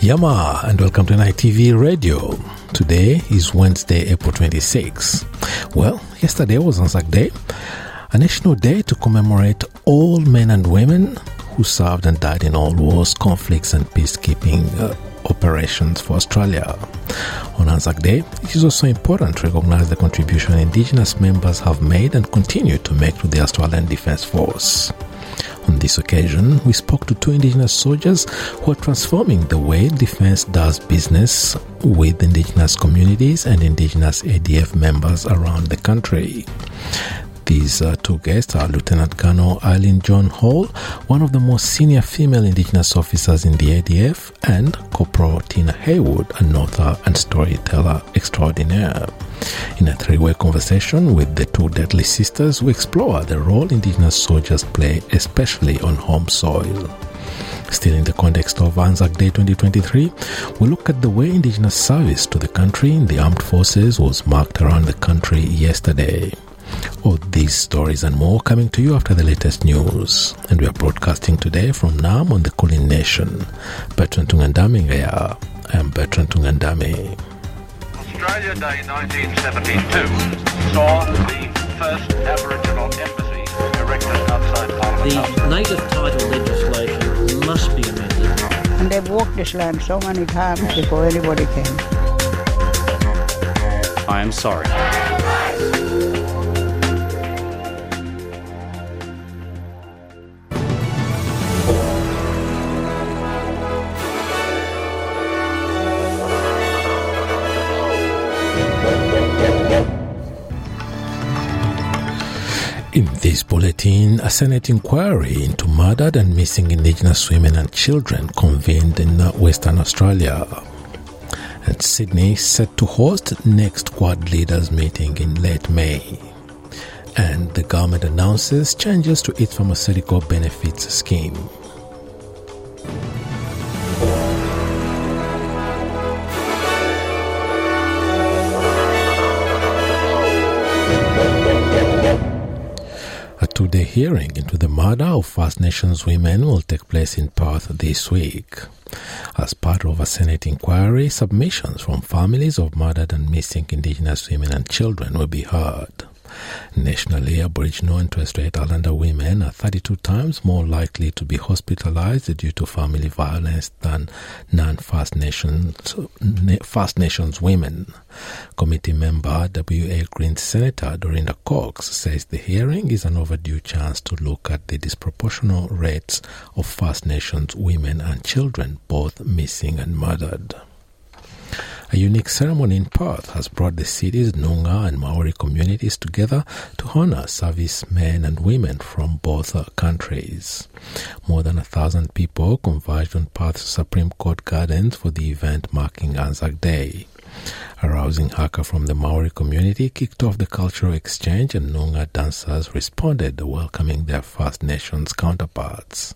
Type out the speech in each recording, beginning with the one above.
Yama and welcome to NITV Radio. Today is Wednesday, April 26. Well, yesterday was Anzac Day, a national day to commemorate all men and women who served and died in all wars, conflicts, and peacekeeping uh, operations for Australia. On Anzac Day, it is also important to recognize the contribution Indigenous members have made and continue to make to the Australian Defence Force. On this occasion, we spoke to two Indigenous soldiers who are transforming the way Defence does business with Indigenous communities and Indigenous ADF members around the country. These uh, two guests are Lieutenant Colonel Eileen John Hall, one of the most senior female Indigenous officers in the ADF, and Corporal Tina Haywood, an author and storyteller extraordinaire. In a three way conversation with the two deadly sisters, we explore the role Indigenous soldiers play, especially on home soil. Still in the context of Anzac Day 2023, we look at the way Indigenous service to the country in the armed forces was marked around the country yesterday. All these stories and more coming to you after the latest news. And we are broadcasting today from Naarm on the Kulin Nation. Bertrand Tungandame Ngaya. I am Bertrand Tungandame. Australia Day 1972 saw the first Aboriginal embassy erected outside Parliament House. The native title legislation must be amended. And they've walked this land so many times before anybody came. I am sorry. In this bulletin, a Senate inquiry into murdered and missing Indigenous women and children convened in Western Australia. And Sydney set to host next Quad leaders meeting in late May. And the government announces changes to its pharmaceutical benefits scheme. Day hearing into the murder of First Nations women will take place in Perth this week. As part of a Senate inquiry, submissions from families of murdered and missing Indigenous women and children will be heard. Nationally, Aboriginal and Torres Strait Islander women are 32 times more likely to be hospitalized due to family violence than non-First Nations, First Nations women. Committee member WA Greens Senator Dorinda Cox says the hearing is an overdue chance to look at the disproportionate rates of First Nations women and children, both missing and murdered. A unique ceremony in Perth has brought the city's Noongar and Maori communities together to honor servicemen and women from both countries. More than a thousand people converged on Perth's Supreme Court Gardens for the event marking Anzac Day. A rousing haka from the Maori community kicked off the cultural exchange and Noongar dancers responded welcoming their First Nations counterparts.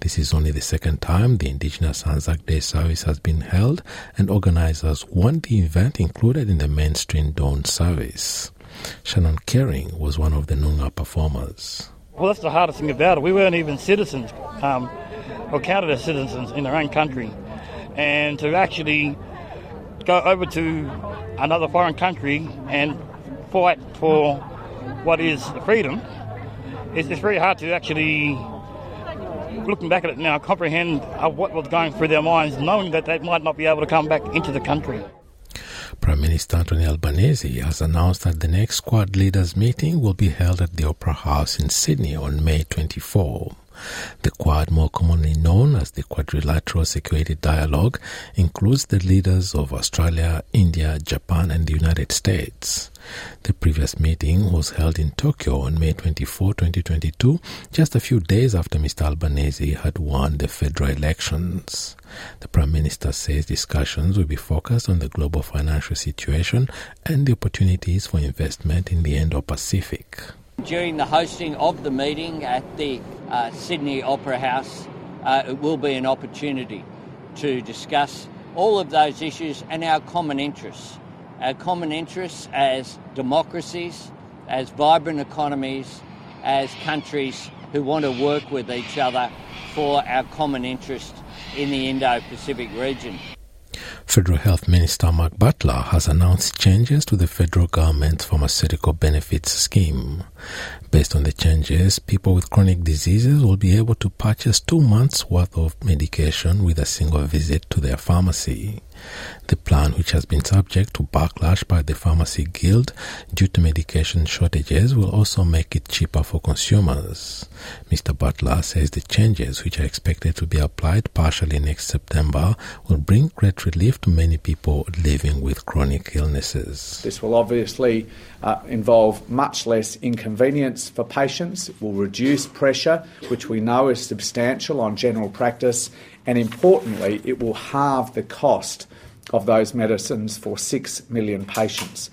This is only the second time the Indigenous Anzac Day service has been held and organizers want the event included in the mainstream dawn service. Shannon Kering was one of the Noongar performers. Well, that's the hardest thing about it. We weren't even citizens, um, or counted as citizens in our own country. And to actually go over to another foreign country and fight for what is freedom, it's, it's very hard to actually, looking back at it now, comprehend uh, what was going through their minds, knowing that they might not be able to come back into the country. Prime Minister Anthony Albanese has announced that the next Quad leaders meeting will be held at the Opera House in Sydney on May 24. The Quad, more commonly known as the Quadrilateral Security Dialogue, includes the leaders of Australia, India, Japan, and the United States. The previous meeting was held in Tokyo on May 24, 2022, just a few days after Mr. Albanese had won the federal elections. The Prime Minister says discussions will be focused on the global financial situation and the opportunities for investment in the Indo Pacific. During the hosting of the meeting at the uh, Sydney Opera House, uh, it will be an opportunity to discuss all of those issues and our common interests our common interests as democracies, as vibrant economies, as countries who want to work with each other for our common interest in the Indo Pacific region. Federal Health Minister Mark Butler has announced changes to the federal government's pharmaceutical benefits scheme. Based on the changes, people with chronic diseases will be able to purchase two months' worth of medication with a single visit to their pharmacy. The plan, which has been subject to backlash by the Pharmacy Guild due to medication shortages, will also make it cheaper for consumers. Mr. Butler says the changes, which are expected to be applied partially next September, will bring great relief to many people living with chronic illnesses. This will obviously uh, involve much less inconvenience for patients. It will reduce pressure, which we know is substantial on general practice, and importantly, it will halve the cost of those medicines for 6 million patients.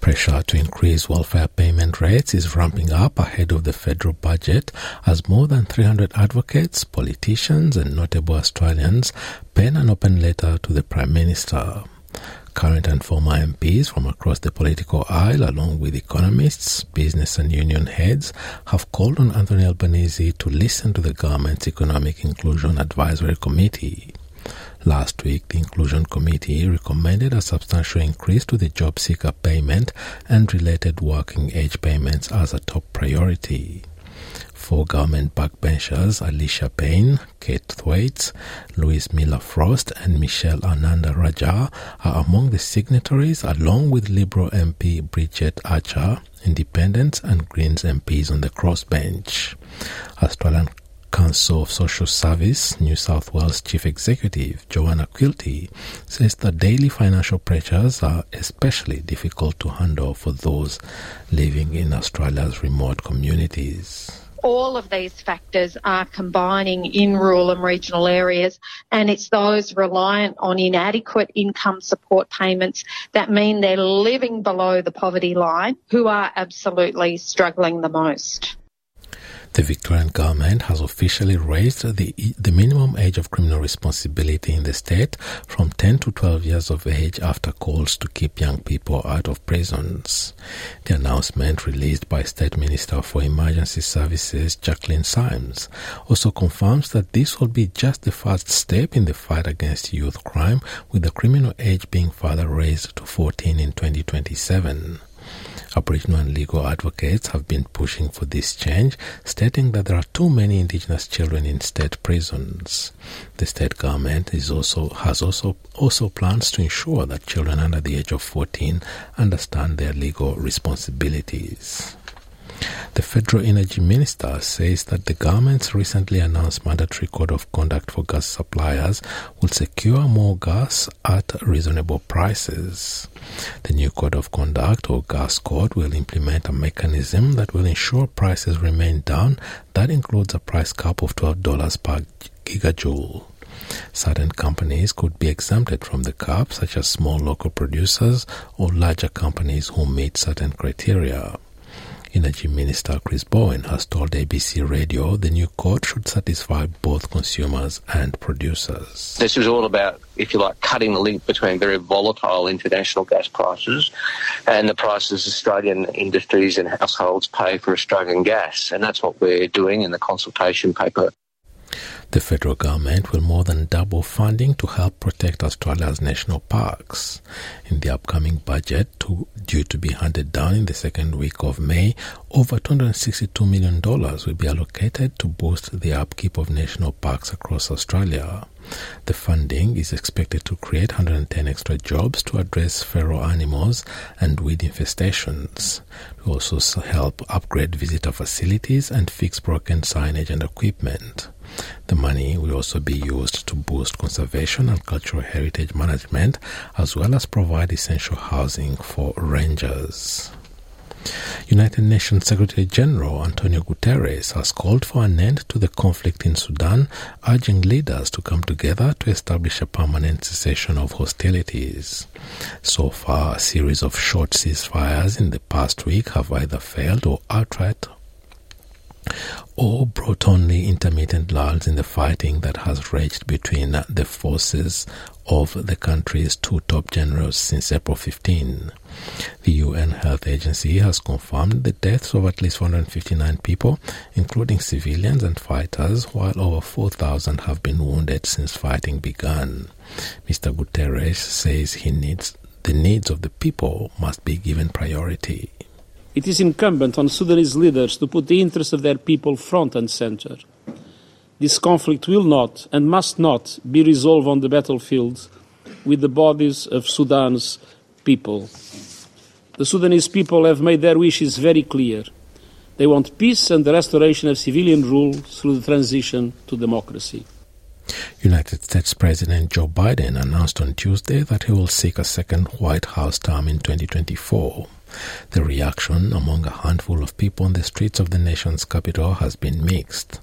Pressure to increase welfare payment rates is ramping up ahead of the federal budget as more than 300 advocates, politicians, and notable Australians pen an open letter to the Prime Minister. Current and former MPs from across the political aisle, along with economists, business, and union heads, have called on Anthony Albanese to listen to the government's Economic Inclusion Advisory Committee. Last week, the Inclusion Committee recommended a substantial increase to the job seeker payment and related working age payments as a top priority. Four government backbenchers, Alicia Payne, Kate Thwaites, Louise Miller Frost, and Michelle Ananda Rajah, are among the signatories, along with Liberal MP Bridget Archer, Independents, and Greens MPs on the crossbench. Australian Council of Social Service, New South Wales Chief Executive Joanna Quilty says that daily financial pressures are especially difficult to handle for those living in Australia's remote communities all of these factors are combining in rural and regional areas and it's those reliant on inadequate income support payments that mean they're living below the poverty line who are absolutely struggling the most. The Victorian government has officially raised the, the minimum age of criminal responsibility in the state from 10 to 12 years of age after calls to keep young people out of prisons. The announcement released by State Minister for Emergency Services Jaclyn Symes also confirms that this will be just the first step in the fight against youth crime with the criminal age being further raised to 14 in 2027. Aboriginal and legal advocates have been pushing for this change, stating that there are too many Indigenous children in state prisons. The state government is also has also also plans to ensure that children under the age of 14 understand their legal responsibilities. The Federal Energy Minister says that the government's recently announced mandatory code of conduct for gas suppliers will secure more gas at reasonable prices. The new code of conduct or gas code will implement a mechanism that will ensure prices remain down. That includes a price cap of $12 per gigajoule. Certain companies could be exempted from the cap, such as small local producers or larger companies who meet certain criteria. Energy Minister Chris Bowen has told ABC Radio the new code should satisfy both consumers and producers. This is all about, if you like, cutting the link between very volatile international gas prices and the prices Australian industries and households pay for Australian gas. And that's what we're doing in the consultation paper the federal government will more than double funding to help protect Australia's national parks. In the upcoming budget, to, due to be handed down in the second week of May, over $262 million will be allocated to boost the upkeep of national parks across Australia. The funding is expected to create 110 extra jobs to address feral animals and weed infestations. It will also help upgrade visitor facilities and fix broken signage and equipment. The money will also be used to boost conservation and cultural heritage management, as well as provide essential housing for rangers. United Nations Secretary General Antonio Guterres has called for an end to the conflict in Sudan, urging leaders to come together to establish a permanent cessation of hostilities. So far, a series of short ceasefires in the past week have either failed or outright or brought only intermittent lulls in the fighting that has raged between the forces of the country's two top generals since April 15. The UN Health Agency has confirmed the deaths of at least 159 people, including civilians and fighters, while over 4,000 have been wounded since fighting began. Mr. Guterres says he needs the needs of the people must be given priority. It is incumbent on Sudanese leaders to put the interests of their people front and center. This conflict will not and must not be resolved on the battlefield with the bodies of Sudan's people. The Sudanese people have made their wishes very clear. They want peace and the restoration of civilian rule through the transition to democracy. United States President Joe Biden announced on Tuesday that he will seek a second White House term in 2024. The reaction among a handful of people on the streets of the nation's capital has been mixed.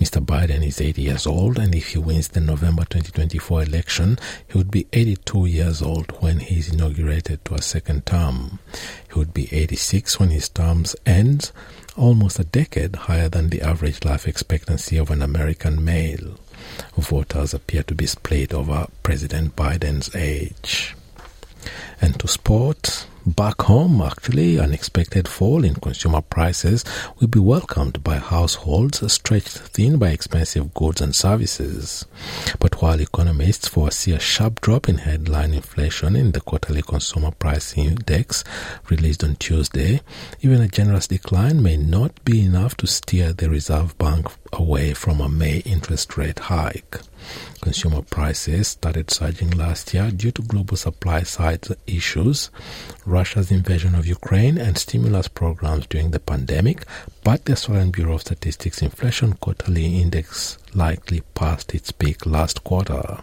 Mr. Biden is 80 years old, and if he wins the November 2024 election, he would be 82 years old when he is inaugurated to a second term. He would be 86 when his term ends, almost a decade higher than the average life expectancy of an American male. Voters appear to be split over President Biden's age. And to sport, Back home, actually, an expected fall in consumer prices will be welcomed by households stretched thin by expensive goods and services. But while economists foresee a sharp drop in headline inflation in the quarterly consumer price index released on Tuesday, even a generous decline may not be enough to steer the Reserve Bank away from a May interest rate hike. Consumer prices started surging last year due to global supply side issues, Russia's invasion of Ukraine, and stimulus programs during the pandemic, but the Australian Bureau of Statistics Inflation Quarterly Index likely passed its peak last quarter.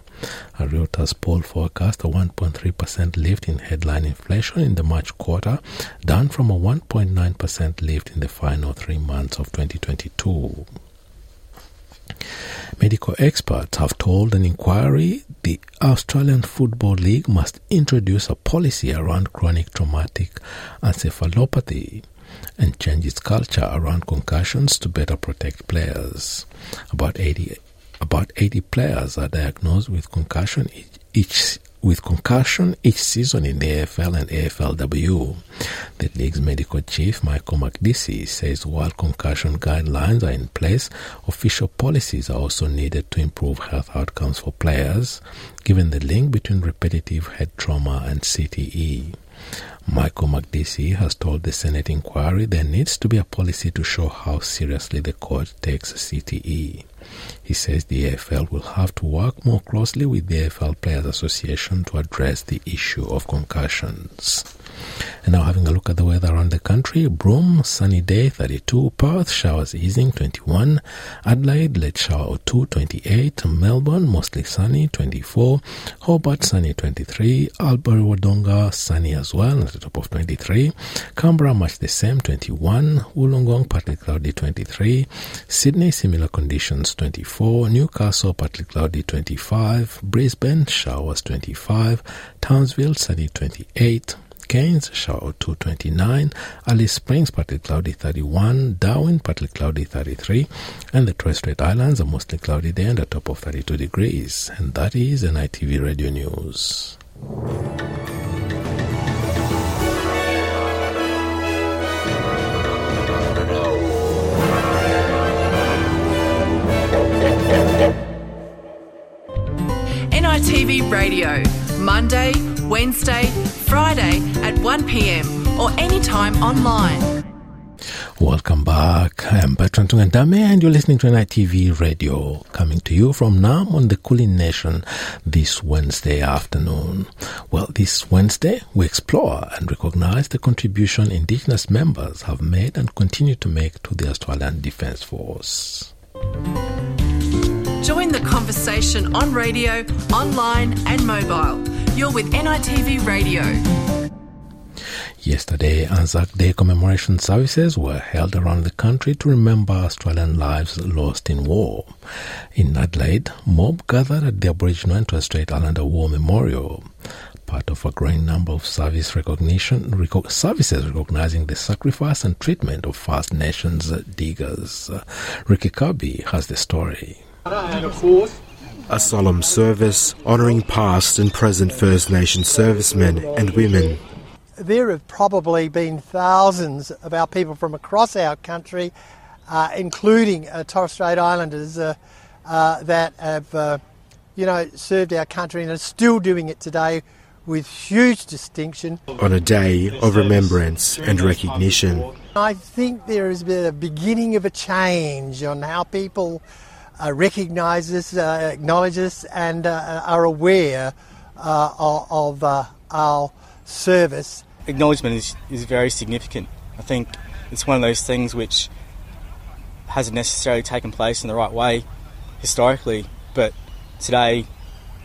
A Reuters poll forecast a 1.3% lift in headline inflation in the March quarter, down from a 1.9% lift in the final three months of 2022. Medical experts have told an inquiry the Australian Football League must introduce a policy around chronic traumatic encephalopathy and change its culture around concussions to better protect players. About 80, about 80 players are diagnosed with concussion each with concussion each season in the AFL and AFLW. The league's medical chief, Michael Makdissi, says while concussion guidelines are in place, official policies are also needed to improve health outcomes for players, given the link between repetitive head trauma and CTE. Michael Makdissi has told the Senate inquiry there needs to be a policy to show how seriously the court takes CTE. He says the AFL will have to work more closely with the AFL Players Association to address the issue of concussions. And now having a look at the weather around the country. Broome, sunny day 32. Perth, showers easing 21. Adelaide, late shower 2 28. Melbourne, mostly sunny 24. Hobart, sunny 23. Albury Wodonga, sunny as well at the top of 23. Canberra, much the same 21. Wollongong, partly cloudy 23. Sydney, similar conditions 24. Newcastle, partly cloudy 25. Brisbane, showers 25. Townsville, sunny 28. Cairns, shower 229, Alice Springs, partly cloudy 31, Darwin, partly cloudy 33, and the Torres Strait Islands are mostly cloudy there and a top of 32 degrees. And that is NITV Radio News. NITV Radio, Monday, Wednesday, Friday at 1pm or anytime online. Welcome back. I'm Bertrand Tungandame and you're listening to NITV Radio coming to you from Naarm on the Kulin Nation this Wednesday afternoon. Well, this Wednesday we explore and recognize the contribution Indigenous members have made and continue to make to the Australian Defence Force. Join the conversation on radio, online, and mobile. You're with NITV Radio. Yesterday, Anzac Day commemoration services were held around the country to remember Australian lives lost in war. In Adelaide, mob gathered at the Aboriginal and Torres Strait Islander War Memorial, part of a growing number of service recognition reco- services recognizing the sacrifice and treatment of First Nations diggers. Ricky Kirby has the story. A solemn service honouring past and present First Nation servicemen and women there have probably been thousands of our people from across our country, uh, including uh, Torres Strait Islanders, uh, uh that have, uh, you know, served our country and are still doing it today with huge distinction. On a day of remembrance and recognition. I think there has been a beginning of a change on how people uh, recognise us, uh, acknowledge us, and uh, are aware uh, of, of our service. Acknowledgement is, is very significant. I think it's one of those things which hasn't necessarily taken place in the right way historically, but today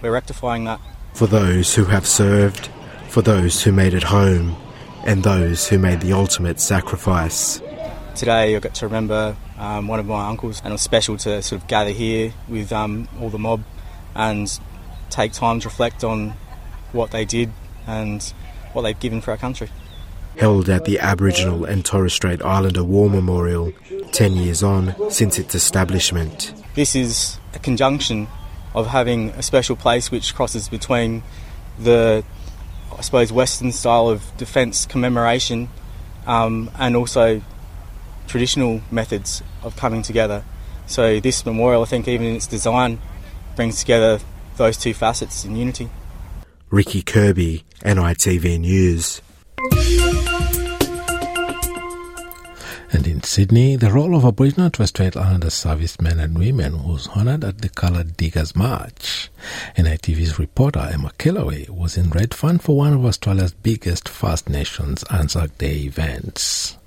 we're rectifying that. For those who have served, for those who made it home, and those who made the ultimate sacrifice. Today I got to remember um, one of my uncles, and it was special to sort of gather here with um, all the mob and take time to reflect on what they did and what they've given for our country. Held at the Aboriginal and Torres Strait Islander War Memorial 10 years on since its establishment. This is a conjunction of having a special place which crosses between the, I suppose, Western style of defence commemoration um, and also traditional methods of coming together. So, this memorial, I think, even in its design, brings together those two facets in unity. Ricky Kirby, NITV News. And in Sydney, the role of Aboriginal and Torres Strait Islander servicemen and women was honoured at the Coloured Diggers March. NITV's reporter Emma Kellaway was in Redfern for one of Australia's biggest First Nations Anzac Day events.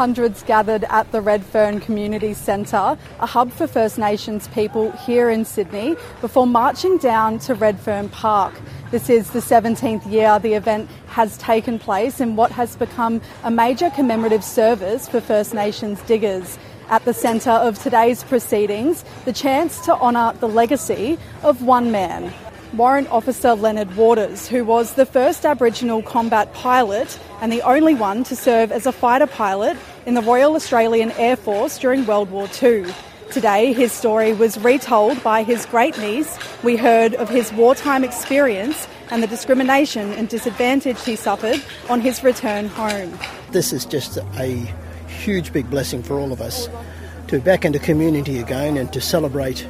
Hundreds gathered at the Redfern Community Centre, a hub for First Nations people here in Sydney, before marching down to Redfern Park. This is the 17th year the event has taken place in what has become a major commemorative service for First Nations diggers. At the centre of today's proceedings, the chance to honour the legacy of one man, Warrant Officer Leonard Waters, who was the first Aboriginal combat pilot and the only one to serve as a fighter pilot in the Royal Australian Air Force during World War II. Today, his story was retold by his great niece. We heard of his wartime experience and the discrimination and disadvantage he suffered on his return home. This is just a huge, big blessing for all of us to be back in the community again and to celebrate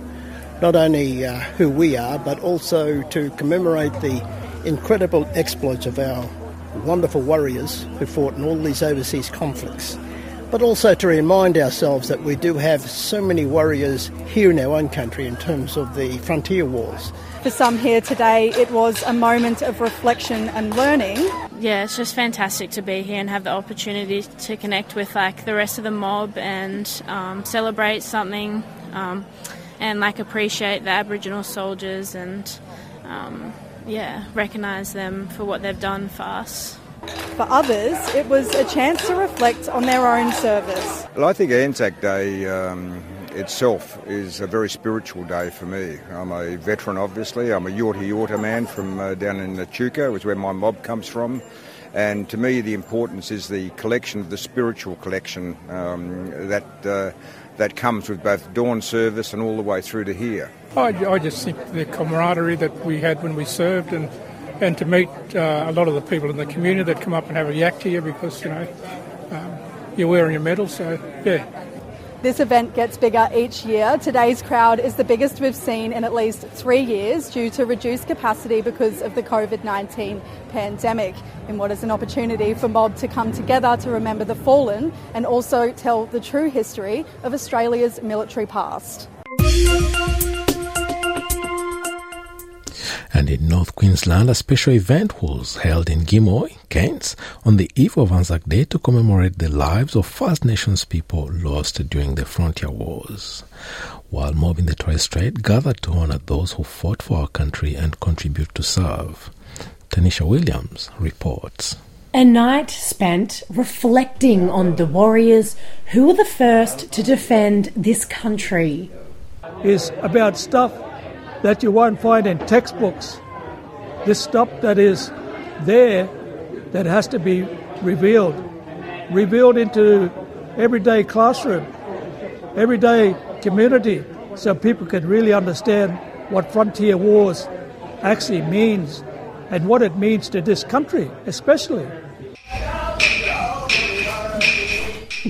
not only uh, who we are, but also to commemorate the incredible exploits of our wonderful warriors who fought in all these overseas conflicts. But also to remind ourselves that we do have so many warriors here in our own country in terms of the frontier wars. For some here today, it was a moment of reflection and learning. Yeah, it's just fantastic to be here and have the opportunity to connect with like the rest of the mob and um, celebrate something. Um, and like appreciate the Aboriginal soldiers and um, yeah, recognise them for what they've done for us. For others, it was a chance to reflect on their own service. Well, I think Anzac Day um, itself is a very spiritual day for me. I'm a veteran, obviously. I'm a Yorta Yorta man from uh, down in Echuca, which is where my mob comes from. And to me, the importance is the collection, the spiritual collection um, that. Uh, that comes with both dawn service and all the way through to here. I, I just think the camaraderie that we had when we served and and to meet uh, a lot of the people in the community that come up and have a yak to you because, you know, um, you're wearing your medal. So, yeah, this event gets bigger each year. Today's crowd is the biggest we've seen in at least three years due to reduced capacity because of the COVID 19 pandemic, in what is an opportunity for mob to come together to remember the fallen and also tell the true history of Australia's military past. And in North Queensland, a special event was held in Gimuy, Cairns, on the eve of Anzac Day to commemorate the lives of First Nations people lost during the frontier wars. While mob in the Torres Strait gathered to honor those who fought for our country and contribute to serve. Tanisha Williams reports. A night spent reflecting on the warriors who were the first to defend this country. Is about stuff that you won't find in textbooks. This stuff that is there that has to be revealed, revealed into everyday classroom, everyday community, so people can really understand what frontier wars actually means and what it means to this country, especially.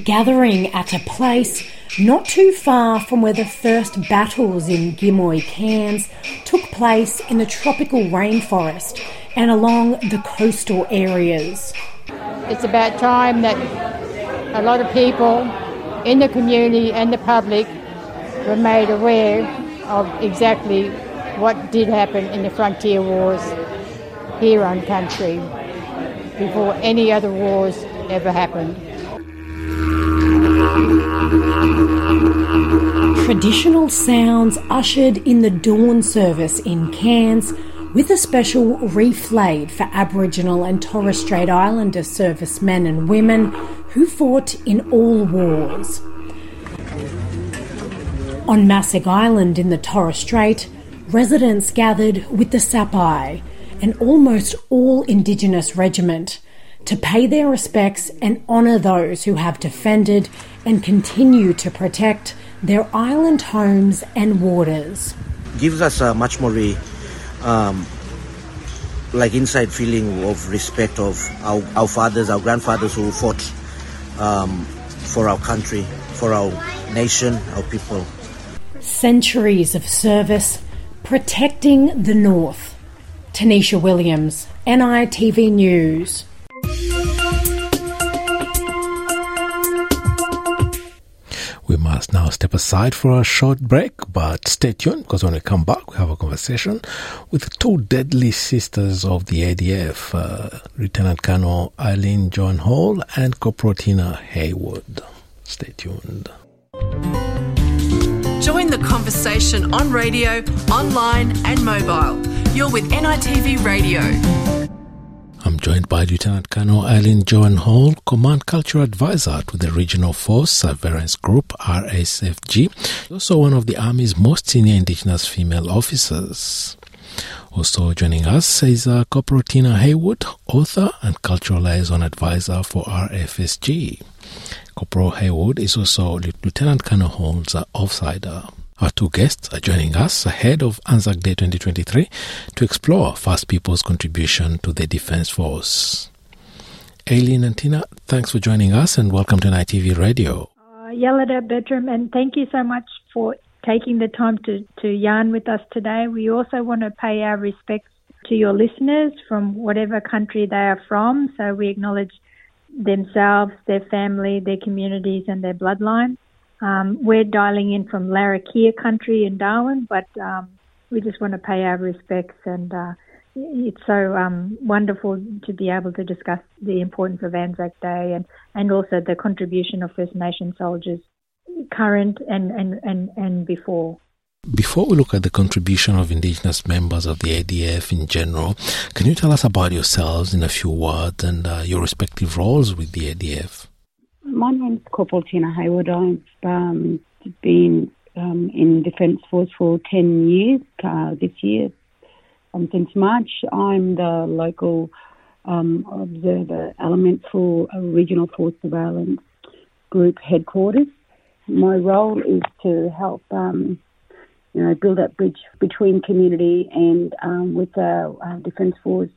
Gathering at a place not too far from where the first battles in Gimuy, Cairns took place in the tropical rainforest and along the coastal areas. It's about time that a lot of people in the community and the public were made aware of exactly what did happen in the frontier wars here on country before any other wars ever happened. Traditional sounds ushered in the dawn service in Cairns with a special reef laid for Aboriginal and Torres Strait Islander servicemen and women who fought in all wars. On Masig Island in the Torres Strait, residents gathered with the Sapai, an almost all Indigenous regiment, to pay their respects and honour those who have defended and continue to protect their island homes and waters. Gives us a much more um, like inside feeling of respect of our, our fathers, our grandfathers who fought um, for our country, for our nation, our people. Centuries of service protecting the North. Tanisha Williams, NITV News. Must now step aside for a short break, but stay tuned because when we come back, we have a conversation with two deadly sisters of the ADF, uh, Lieutenant Colonel Eileen John Hall and Corporal Tina Haywood. Stay tuned. Join the conversation on radio, online, and mobile. You're with NITV Radio. I'm joined by Lieutenant Colonel Eileen Joan Hall, Command Cultural Advisor to the Regional Force Surveillance Group, RSFG, also one of the Army's most senior Indigenous female officers. Also joining us is uh, Corporal Tina Haywood, author and cultural liaison advisor for RFSG. Corporal Haywood is also Lieutenant Colonel Hall's uh, outsider. Our two guests are joining us ahead of Anzac Day 2023 to explore First People's contribution to the Defense Force. Aileen and Tina, thanks for joining us and welcome to NITV Radio. Uh, Yelada Bedram, and thank you so much for taking the time to, to yarn with us today. We also want to pay our respects to your listeners from whatever country they are from. So we acknowledge themselves, their family, their communities, and their bloodline. Um, we're dialing in from Larrakia country in Darwin, but um, we just want to pay our respects and uh, it's so um, wonderful to be able to discuss the importance of Anzac Day and, and also the contribution of First Nation soldiers current and, and, and, and before. Before we look at the contribution of Indigenous members of the ADF in general, can you tell us about yourselves in a few words and uh, your respective roles with the ADF? My name's Corporal Tina Hayward. I've um, been um, in Defence Force for 10 years uh, this year. Um, since March, I'm the local um, observer element for a regional force surveillance group headquarters. My role is to help, um, you know, build that bridge between community and um, with our uh, Defence Force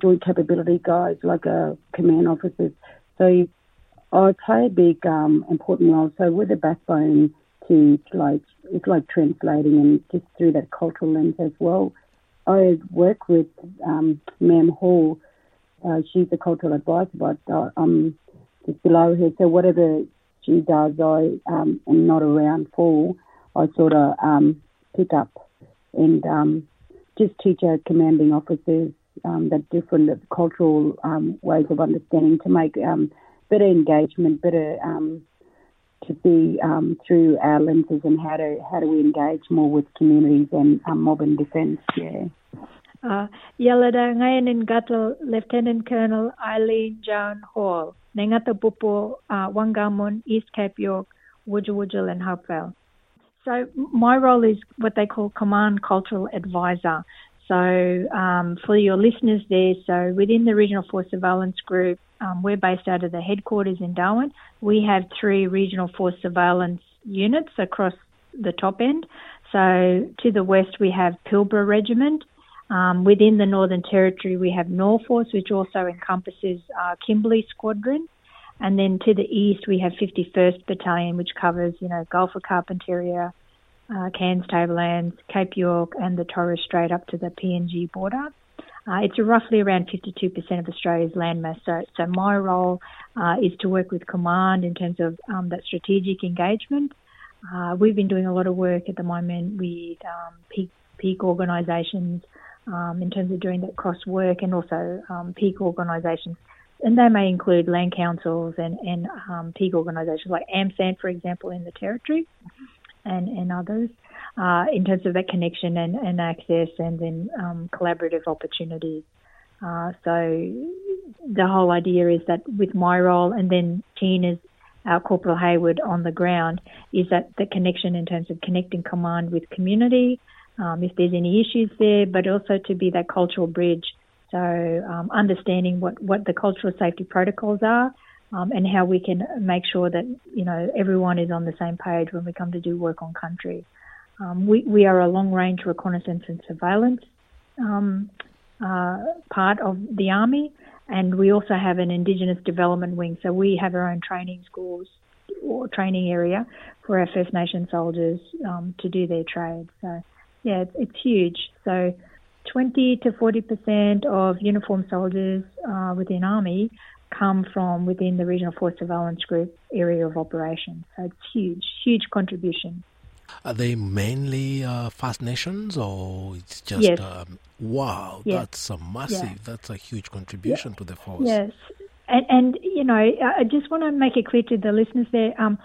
joint capability guys like uh, command officers. So I play a big um, important role. So we're the backbone to like it's like translating and just through that cultural lens as well. I work with um, Ma'am Hall. Uh, she's a cultural advisor, but uh, I'm just below her. So whatever she does, I um, am not around for. I sort of um, pick up and um, just teach our commanding officers um, the different cultural um, ways of understanding to make um, better engagement, better um, to see um, through our lenses and how to how do we engage more with communities and um, mob and defence. Yeah. Uh, Yalada ngayon in Gato Lieutenant Colonel Eileen John Hall Nengata Pupo, uh, Wangamon, East Cape York, Wujawujal and Hopewell. So my role is what they call Command Cultural Advisor. So um, for your listeners there, so within the Regional Force Surveillance Group, um, we're based out of the headquarters in Darwin. We have three Regional Force Surveillance units across the top end. So to the west, we have Pilbara Regiment. Um, within the Northern Territory, we have Norforce, which also encompasses uh, Kimberley Squadron. And then to the east, we have 51st Battalion, which covers, you know, Gulf of Carpentaria, uh, Cairns Tablelands, Cape York, and the Torres Strait up to the PNG border. Uh, it's roughly around 52% of Australia's landmass. So, so my role uh, is to work with command in terms of um, that strategic engagement. Uh, we've been doing a lot of work at the moment with um, peak, peak organisations um, in terms of doing that cross work and also um, peak organisations. And they may include land councils and, and um, peak organisations like AMSANT, for example, in the Territory and, and others uh, in terms of that connection and, and access and then um, collaborative opportunities. Uh, so the whole idea is that with my role and then Tina's our Corporal Hayward on the ground is that the connection in terms of connecting command with community, um, if there's any issues there, but also to be that cultural bridge. So um, understanding what, what the cultural safety protocols are um, and how we can make sure that you know everyone is on the same page when we come to do work on country. Um, we, we are a long range reconnaissance and surveillance um, uh, part of the Army, and we also have an Indigenous development wing. So we have our own training schools or training area for our First Nation soldiers um, to do their trade. So, yeah, it's, it's huge. So, 20 to 40 percent of uniformed soldiers uh, within Army come from within the Regional Force Surveillance Group area of operations. So it's huge, huge contribution. Are they mainly uh, First Nations or it's just, yes. um, wow, yes. that's a massive, yeah. that's a huge contribution yeah. to the force. Yes. And, and, you know, I just want to make it clear to the listeners there, um,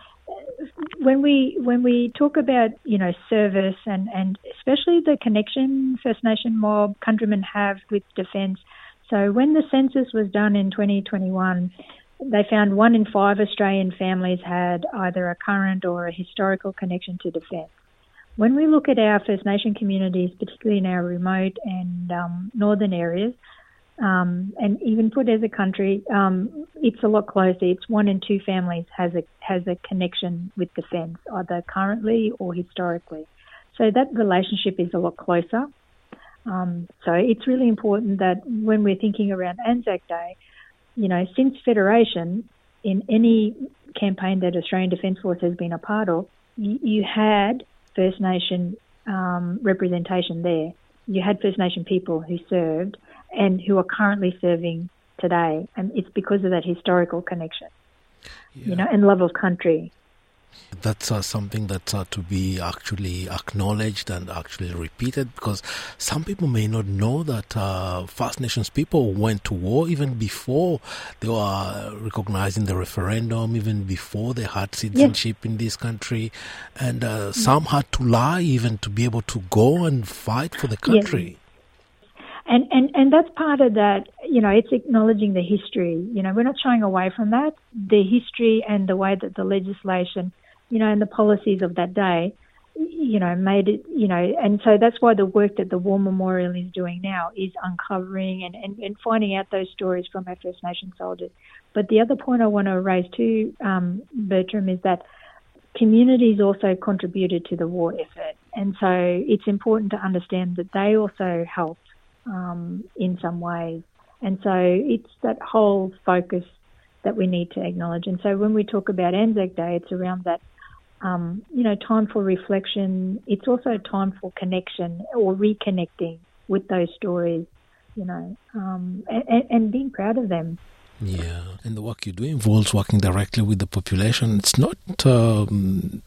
when we when we talk about you know service and and especially the connection First Nation mob countrymen have with defence, so when the census was done in 2021, they found one in five Australian families had either a current or a historical connection to defence. When we look at our First Nation communities, particularly in our remote and um, northern areas, um, and even put as a country, um, it's a lot closer. It's one in two families has a has a connection with defence, either currently or historically. So that relationship is a lot closer. Um, so it's really important that when we're thinking around Anzac Day, you know, since Federation, in any campaign that Australian Defence Force has been a part of, you, you had First Nation um, representation there. You had First Nation people who served and who are currently serving today, and it's because of that historical connection, yeah. you know, and love of country. That's uh, something that's uh, to be actually acknowledged and actually repeated because some people may not know that uh, First Nations people went to war even before they were recognizing the referendum, even before they had citizenship yes. in this country. And uh, some had to lie even to be able to go and fight for the country. Yes. And, and and that's part of that. You know, it's acknowledging the history. You know, we're not shying away from that. The history and the way that the legislation you know, and the policies of that day, you know, made it, you know, and so that's why the work that the War Memorial is doing now is uncovering and, and, and finding out those stories from our First Nation soldiers. But the other point I want to raise too, um, Bertram, is that communities also contributed to the war effort. And so it's important to understand that they also helped um, in some ways. And so it's that whole focus that we need to acknowledge. And so when we talk about Anzac Day, it's around that um, you know, time for reflection. It's also time for connection or reconnecting with those stories, you know, um, and, and being proud of them. Yeah, and the work you do involves working directly with the population. It's not um,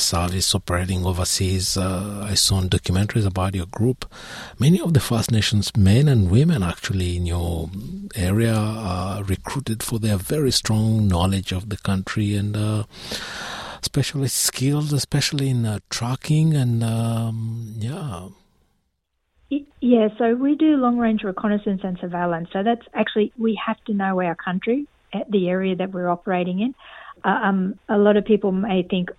service operating overseas. Uh, I saw documentaries about your group. Many of the First Nations men and women actually in your area are recruited for their very strong knowledge of the country and uh, specialist skilled, especially in uh, tracking and um, yeah. Yeah, so we do long range reconnaissance and surveillance. So that's actually, we have to know our country, the area that we're operating in. Uh, um, a lot of people may think,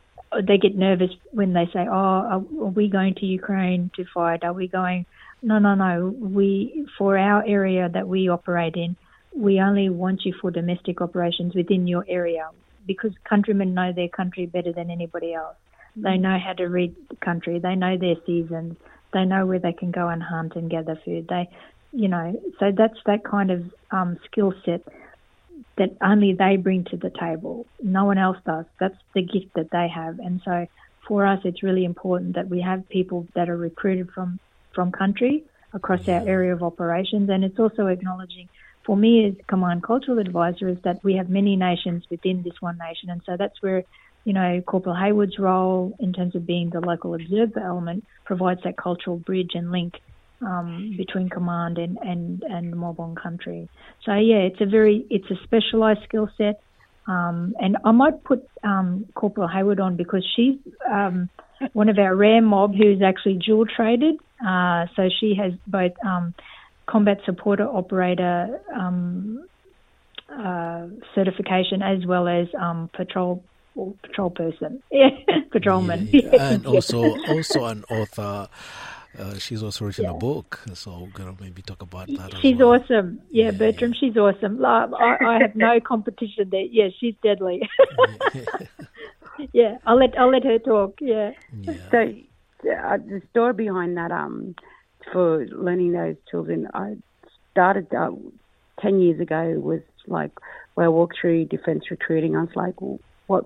they get nervous when they say, "Oh, are we going to Ukraine to fight? Are we going?" No, no, no. We for our area that we operate in, we only want you for domestic operations within your area because countrymen know their country better than anybody else. They know how to read the country. They know their seasons. They know where they can go and hunt and gather food. They, you know, so that's that kind of um, skill set that only they bring to the table. No one else does. That's the gift that they have. And so for us, it's really important that we have people that are recruited from, from country across our area of operations. And it's also acknowledging, for me as Command Cultural Advisor, is that we have many nations within this one nation. And so that's where, you know, Corporal Hayward's role in terms of being the local observer element provides that cultural bridge and link um, between command and and and the Mobong country. So yeah, it's a very it's a specialised skill set, um, and I might put um, Corporal Hayward on because she's um, one of our rare mob who's actually dual traded. Uh, so she has both um, combat supporter operator um, uh, certification as well as patrol patrol person, yeah, patrolman, yeah, and also also an author. Uh, she's also written yeah. a book, so we're gonna maybe talk about that. She's well. awesome. Yeah, yeah Bertrand, yeah. she's awesome. I, I, have no competition there. Yeah, she's deadly. yeah, I'll let I'll let her talk. Yeah. So uh, the story behind that, um, for learning those children, I started uh, ten years ago. Was like where I walked through defence recruiting. I was like, well, what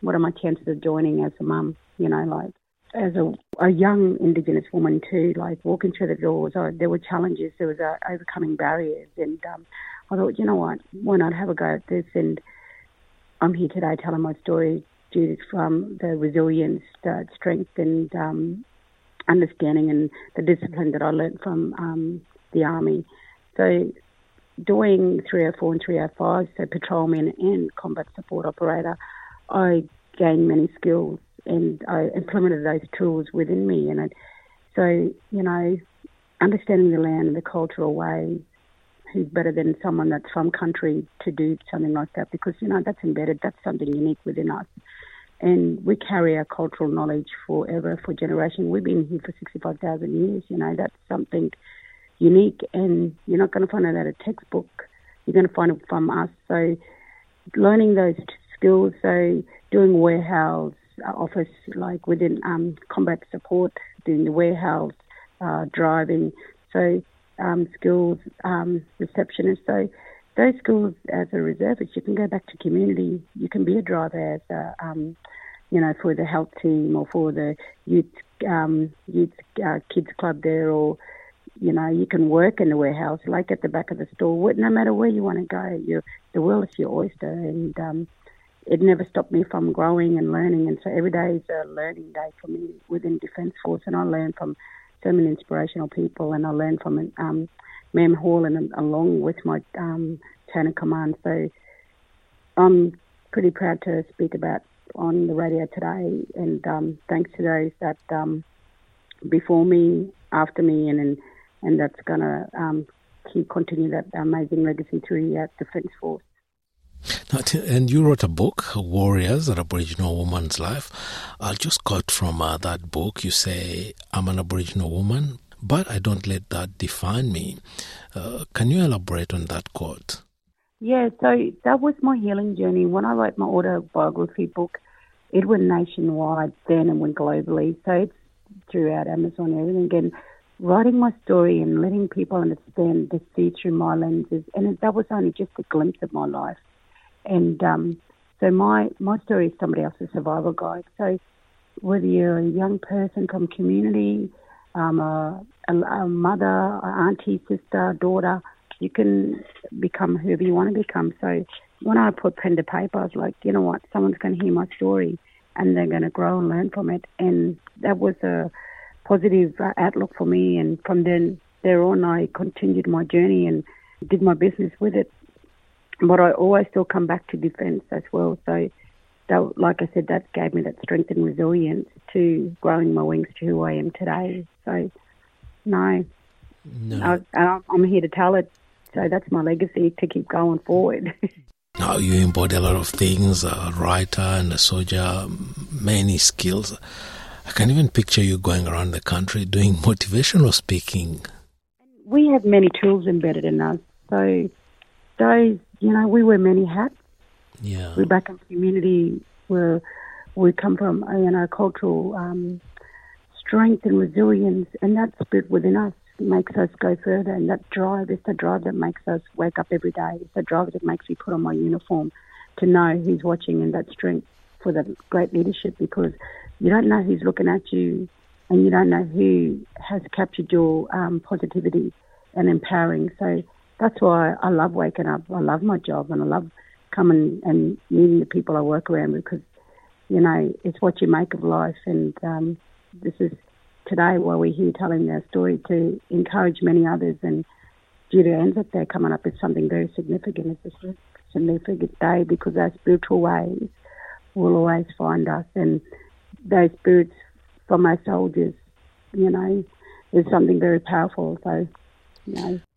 what are my chances of joining as a mum? You know, like as a, a young Indigenous woman too, like walking through the doors, I, there were challenges, there was uh, overcoming barriers, and um, I thought, you know what, why not have a go at this? And I'm here today telling my story due from the resilience, the strength, and um, understanding, and the discipline that I learned from um, the army. So doing 304 and 305, so patrolman and combat support operator, I gained many skills and I implemented those tools within me. And it, so, you know, understanding the land and the cultural ways, who's better than someone that's from country to do something like that? Because, you know, that's embedded, that's something unique within us. And we carry our cultural knowledge forever, for generations. We've been here for 65,000 years, you know, that's something unique. And you're not going to find it at a textbook, you're going to find it from us. So, learning those skills, so doing warehouse, office, like within um, combat support, doing the warehouse, uh, driving, so um, skills, um, receptionist. So those skills as a reservist, you can go back to community. You can be a driver as a, um, you know, for the health team or for the youth um, youth uh, kids club there, or you know, you can work in the warehouse, like at the back of the store. No matter where you want to go, you the world is your oyster, and um, it never stopped me from growing and learning. And so every day is a learning day for me within Defence Force, and I learn from so many inspirational people, and I learn from um, Mem Hall and along with my um, chain of command. So I'm pretty proud to speak about on the radio today, and um, thanks to those that um, before me, after me, and and, and that's going to um, keep continue that amazing legacy through uh, Defence Force. And you wrote a book, Warriors, an Aboriginal Woman's Life. I'll just quote from uh, that book. You say, I'm an Aboriginal woman, but I don't let that define me. Uh, can you elaborate on that quote? Yeah, so that was my healing journey. When I wrote my autobiography book, it went nationwide then and went globally. So it's throughout Amazon and everything. And writing my story and letting people understand the see through my lenses. And that was only just a glimpse of my life. And um, so my, my story is somebody else's survival guide. So whether you're a young person from community, um, a, a, a mother, auntie, sister, daughter, you can become whoever you want to become. So when I put pen to paper, I was like, you know what, someone's going to hear my story and they're going to grow and learn from it. And that was a positive outlook for me. And from then there on, I continued my journey and did my business with it. But I always still come back to defence as well. So, that, like I said, that gave me that strength and resilience to growing my wings to who I am today. So, no, no. I, I'm here to tell it. So that's my legacy to keep going forward. Now you embody a lot of things, a writer and a soldier, many skills. I can even picture you going around the country doing motivational speaking. We have many tools embedded in us. So those, you know, we wear many hats. Yeah. We're back in community where we come from, you know, cultural um, strength and resilience, and that spirit within us makes us go further, and that drive is the drive that makes us wake up every day. It's the drive that makes me put on my uniform to know who's watching, and that strength for the great leadership because you don't know who's looking at you, and you don't know who has captured your um, positivity and empowering. So that's why I love waking up. I love my job, and I love coming and meeting the people I work around because you know it's what you make of life, and um, this is today while we're here telling their story to encourage many others. And to Anzac Day coming up, it's something very significant. It's a significant day because our spiritual ways will always find us. And those spirits from our soldiers, you know, is something very powerful. So,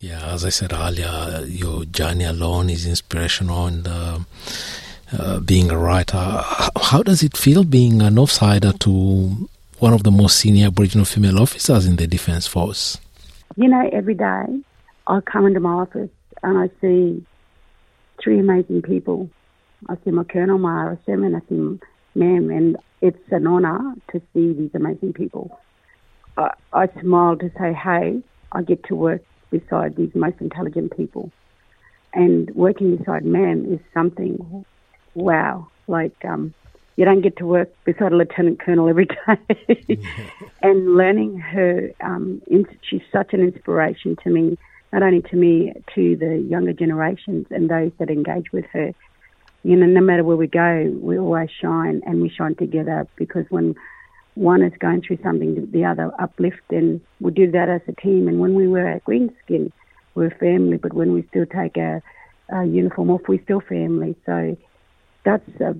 Yeah, as I said earlier, your journey alone is inspirational and. Uh, uh, being a writer, how does it feel being an outsider to one of the most senior Aboriginal female officers in the Defence Force? You know, every day I come into my office and I see three amazing people. I see my colonel, my RSM, and I see ma'am, and it's an honour to see these amazing people. I, I smile to say, hey, I get to work beside these most intelligent people. And working beside ma'am is something, wow, like um, you don't get to work beside a lieutenant colonel every day. and learning her, um, she's such an inspiration to me, not only to me, to the younger generations and those that engage with her. You know, no matter where we go, we always shine and we shine together because when one is going through something, the other uplift, and we do that as a team. And when we wear our green skin, we're family, but when we still take our, our uniform off, we're still family. So that's a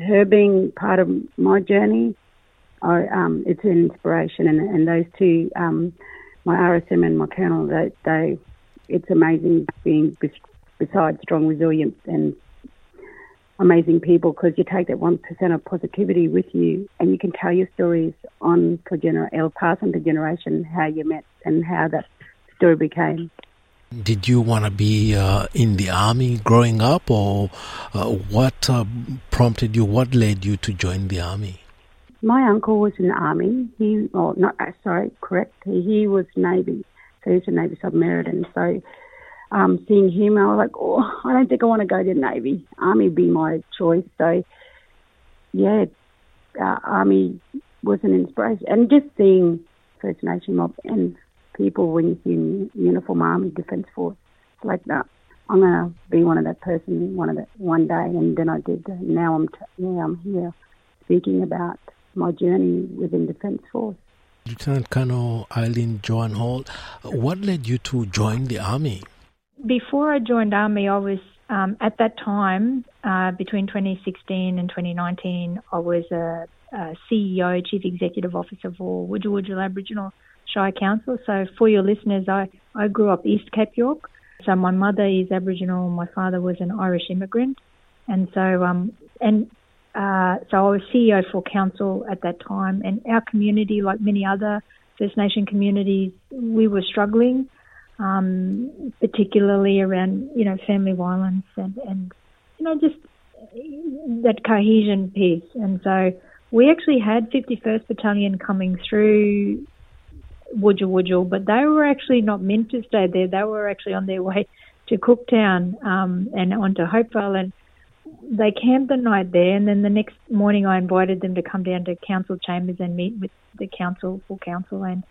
her being part of my journey, I, um, it's an inspiration. And, and those two, um, my RSM and my colonel, they, they it's amazing being beside strong resilience and amazing people because you take that one percent of positivity with you and you can tell your stories on for gener- it'll pass on to generation how you met and how that story became. Did you want to be uh, in the army growing up, or uh, what uh, prompted you? What led you to join the army? My uncle was in the army. He, oh, not uh, sorry, correct. He, was Navy, so he was a Navy submarine. So, um, seeing him, I was like, oh, I don't think I want to go to Navy. Army would be my choice. So, yeah, uh, army was an inspiration, and just seeing First Nation mob and people when you see uniform army defense force it's like that. I'm gonna be one of that person one of that one day, and then I did. Now I'm t- now I'm here speaking about my journey within defense force. Lieutenant Colonel Eileen Joan Hall, what led you to join the army? Before I joined army, I was um, at that time uh, between 2016 and 2019. I was a, a CEO, Chief Executive Officer for Wujal Aboriginal Shire Council. So for your listeners, I, I grew up East Cape York. So my mother is Aboriginal, my father was an Irish immigrant. And so, um, and uh, so I was CEO for council at that time, and our community, like many other First Nation communities, we were struggling, um, particularly around you know family violence and and you know just that cohesion piece. And so we actually had 51st Battalion coming through Wujal Wujal, but they were actually not meant to stay there. They were actually on their way to Cooktown um, and onto Hopevale, and they camped the night there. And then the next morning, I invited them to come down to council chambers and meet with the council, full council, and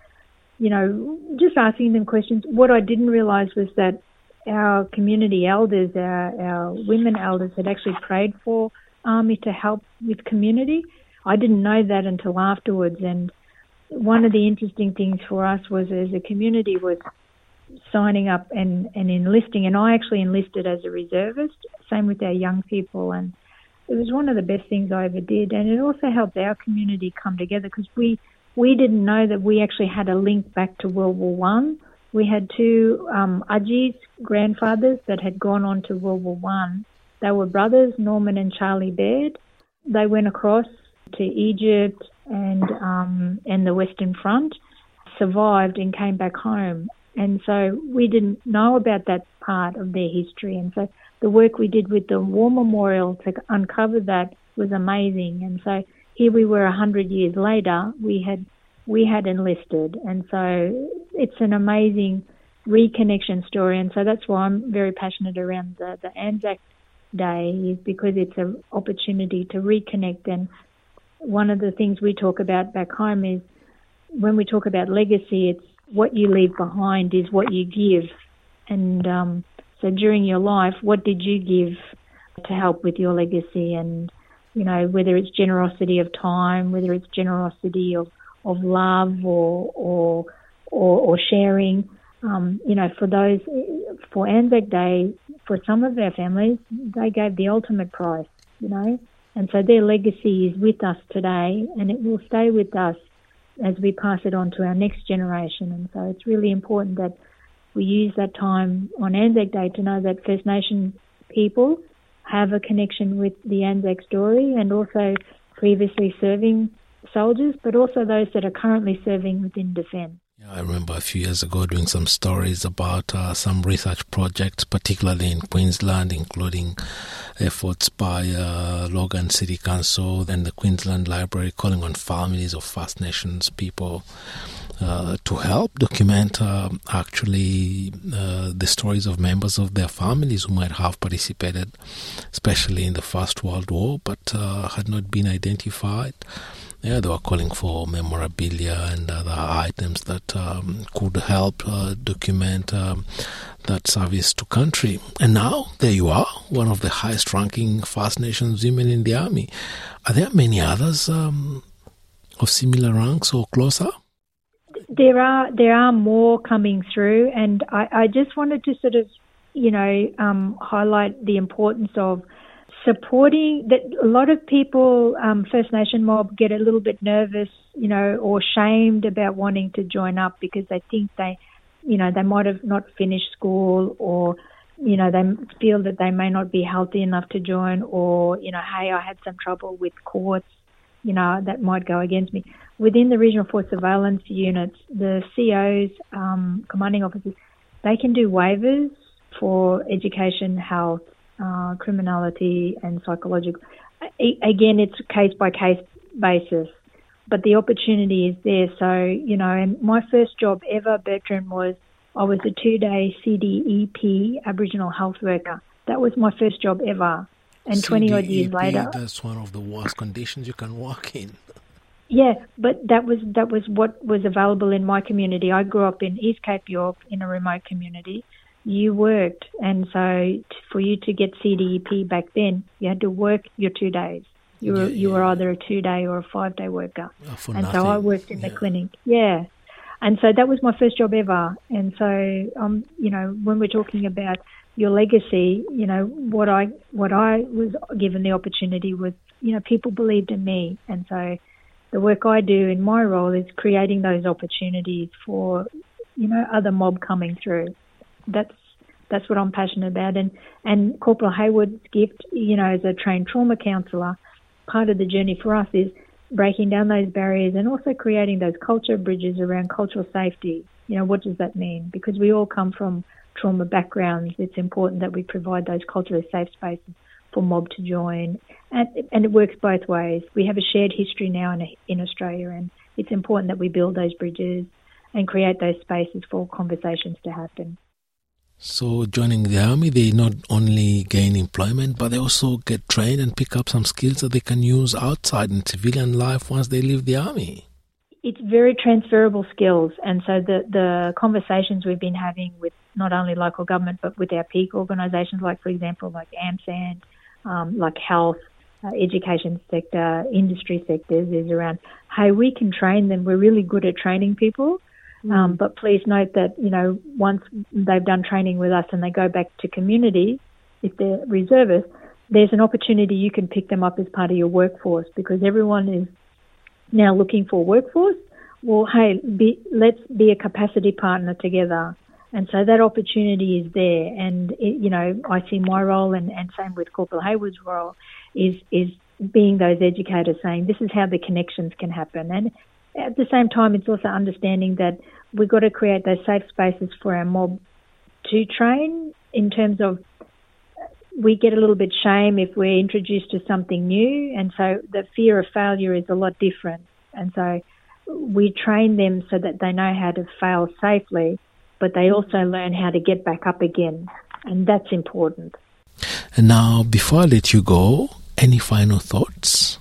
you know, just asking them questions. What I didn't realise was that our community elders, our, our women elders, had actually prayed for army to help with community. I didn't know that until afterwards. And one of the interesting things for us was as a community was signing up and, and enlisting. And I actually enlisted as a reservist, same with our young people. And it was one of the best things I ever did. And it also helped our community come together because we, we didn't know that we actually had a link back to World War One. We had two um, Ajis, grandfathers, that had gone on to World War One. They were brothers, Norman and Charlie Baird. They went across to Egypt and um, and the Western Front, survived and came back home. And so we didn't know about that part of their history. And so the work we did with the War Memorial to uncover that was amazing. And so here we were a hundred years later, we had we had enlisted, and so it's an amazing reconnection story. And so that's why I'm very passionate around the, the Anzac Day is because it's an opportunity to reconnect. And one of the things we talk about back home is when we talk about legacy, it's what you leave behind is what you give. And um, so during your life, what did you give to help with your legacy? And you know, whether it's generosity of time, whether it's generosity of, of love or, or, or, or sharing. Um, you know, for those, for Anzac Day, for some of our families, they gave the ultimate price, you know, and so their legacy is with us today and it will stay with us as we pass it on to our next generation. And so it's really important that we use that time on Anzac Day to know that First Nation people have a connection with the Anzac story and also previously serving soldiers, but also those that are currently serving within defence. Yeah, I remember a few years ago doing some stories about uh, some research projects, particularly in Queensland, including efforts by uh, Logan City Council and the Queensland Library calling on families of First Nations people uh, to help document uh, actually uh, the stories of members of their families who might have participated, especially in the First World War, but uh, had not been identified. Yeah, they were calling for memorabilia and other items that um, could help uh, document um, that service to country. And now, there you are, one of the highest ranking First Nations women in the army. Are there many others um, of similar ranks or closer? There are there are more coming through, and I, I just wanted to sort of, you know, um, highlight the importance of supporting that a lot of people um, First Nation mob get a little bit nervous, you know, or shamed about wanting to join up because they think they, you know, they might have not finished school or you know they feel that they may not be healthy enough to join or you know hey I had some trouble with courts you know, that might go against me. Within the regional force surveillance units, the COs, um, commanding officers, they can do waivers for education, health, uh, criminality, and psychological. Again, it's case by case basis, but the opportunity is there. So, you know, and my first job ever, Bertrand, was I was a two day CDEP Aboriginal health worker. That was my first job ever and 20 odd years later that's one of the worst conditions you can work in yeah but that was that was what was available in my community. I grew up in east cape york in a remote community. You worked and so for you to get cdep back then you had to work your two days. You were yeah, you were either a two day or a five day worker. Oh, and nothing. so i worked in yeah. the clinic. Yeah. And so that was my first job ever. And so um you know when we're talking about your legacy, you know, what I what I was given the opportunity was, you know, people believed in me, and so the work I do in my role is creating those opportunities for, you know, other mob coming through. That's that's what I'm passionate about, and and Corporal Hayward's gift, you know, as a trained trauma counsellor, part of the journey for us is breaking down those barriers and also creating those culture bridges around cultural safety. You know, what does that mean? Because we all come from trauma backgrounds, it's important that we provide those culturally safe spaces for mob to join. And, and it works both ways. We have a shared history now in, in Australia, and it's important that we build those bridges and create those spaces for conversations to happen. So, joining the army, they not only gain employment, but they also get trained and pick up some skills that they can use outside in civilian life once they leave the army it's very transferable skills, and so the the conversations we've been having with not only local government but with our peak organisations, like for example, like AMSANT, um, like health, uh, education sector, industry sectors is around, hey, we can train them. We're really good at training people. Mm. Um, but please note that, you know, once they've done training with us and they go back to community, if they're reservists, there's an opportunity you can pick them up as part of your workforce because everyone is now looking for workforce. Well, hey, be, let's be a capacity partner together. And so that opportunity is there. And, it, you know, I see my role and, and same with Corporal Hayward's role is, is being those educators saying this is how the connections can happen. And at the same time, it's also understanding that we've got to create those safe spaces for our mob to train in terms of we get a little bit shame if we're introduced to something new, and so the fear of failure is a lot different. And so we train them so that they know how to fail safely, but they also learn how to get back up again, and that's important. And now, before I let you go, any final thoughts?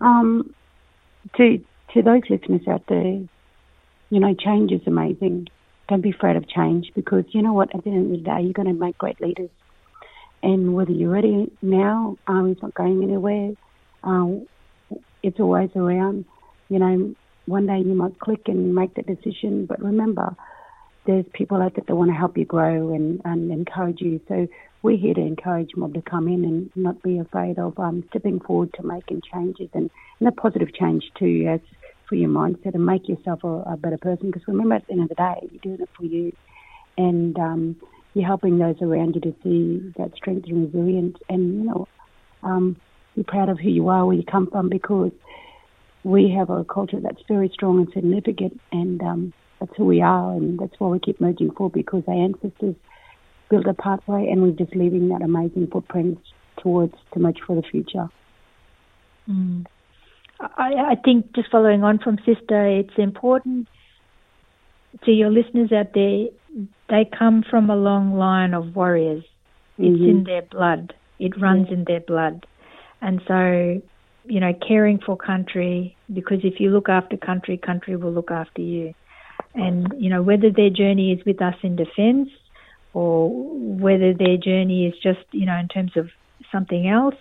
Um, to to those listeners out there, you know, change is amazing. Don't be afraid of change because you know what? At the end of the day, you're going to make great leaders. And whether you're ready now, um, it's not going anywhere. Um, it's always around. You know, one day you might click and make that decision, but remember, there's people out there that want to help you grow and, and encourage you. So we're here to encourage mob to come in and not be afraid of um, stepping forward to making changes and, and a positive change too as for your mindset and make yourself a, a better person. Because remember, at the end of the day, you're doing it for you, and um, you're helping those around you to see that strength and resilience, and you know, um, be proud of who you are, where you come from, because we have a culture that's very strong and significant, and um, that's who we are, and that's why we keep merging forward because our ancestors built a pathway, and we're just leaving that amazing footprint towards to merge for the future. Mm. I, I think just following on from Sister, it's important to your listeners out there, they come from a long line of warriors. Mm-hmm. It's in their blood. It runs yeah. in their blood. And so, you know, caring for country, because if you look after country, country will look after you. And, you know, whether their journey is with us in defence or whether their journey is just, you know, in terms of something else,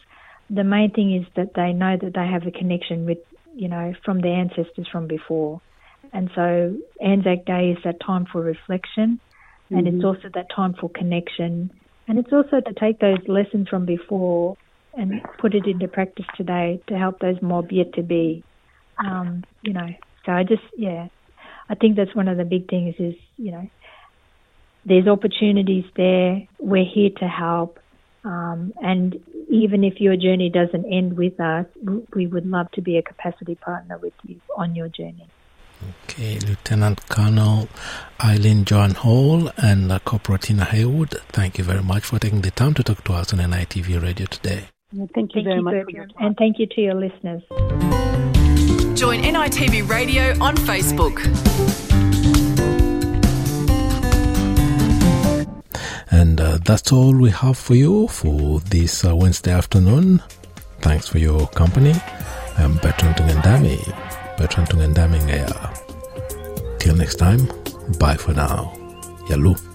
the main thing is that they know that they have a connection with, you know, from their ancestors from before. And so Anzac Day is that time for reflection mm-hmm. and it's mm-hmm. also that time for connection. And it's also to take those lessons from before and put it into practice today to help those mob yet to be. Um, you know, so I just, yeah, I think that's one of the big things is, you know, there's opportunities there. We're here to help. Um, and even if your journey doesn't end with us, we would love to be a capacity partner with you on your journey. Okay, Lieutenant Colonel Eileen John Hall and uh, Corporal Tina Haywood, thank you very much for taking the time to talk to us on NITV Radio today. Well, thank you thank very you much for your time. And thank you to your listeners. Join NITV Radio on Facebook. And uh, that's all we have for you for this uh, Wednesday afternoon. Thanks for your company. I'm Bertrand Tungandame. Bertrand Tungandame Ngaya. Till next time, bye for now. Yalu.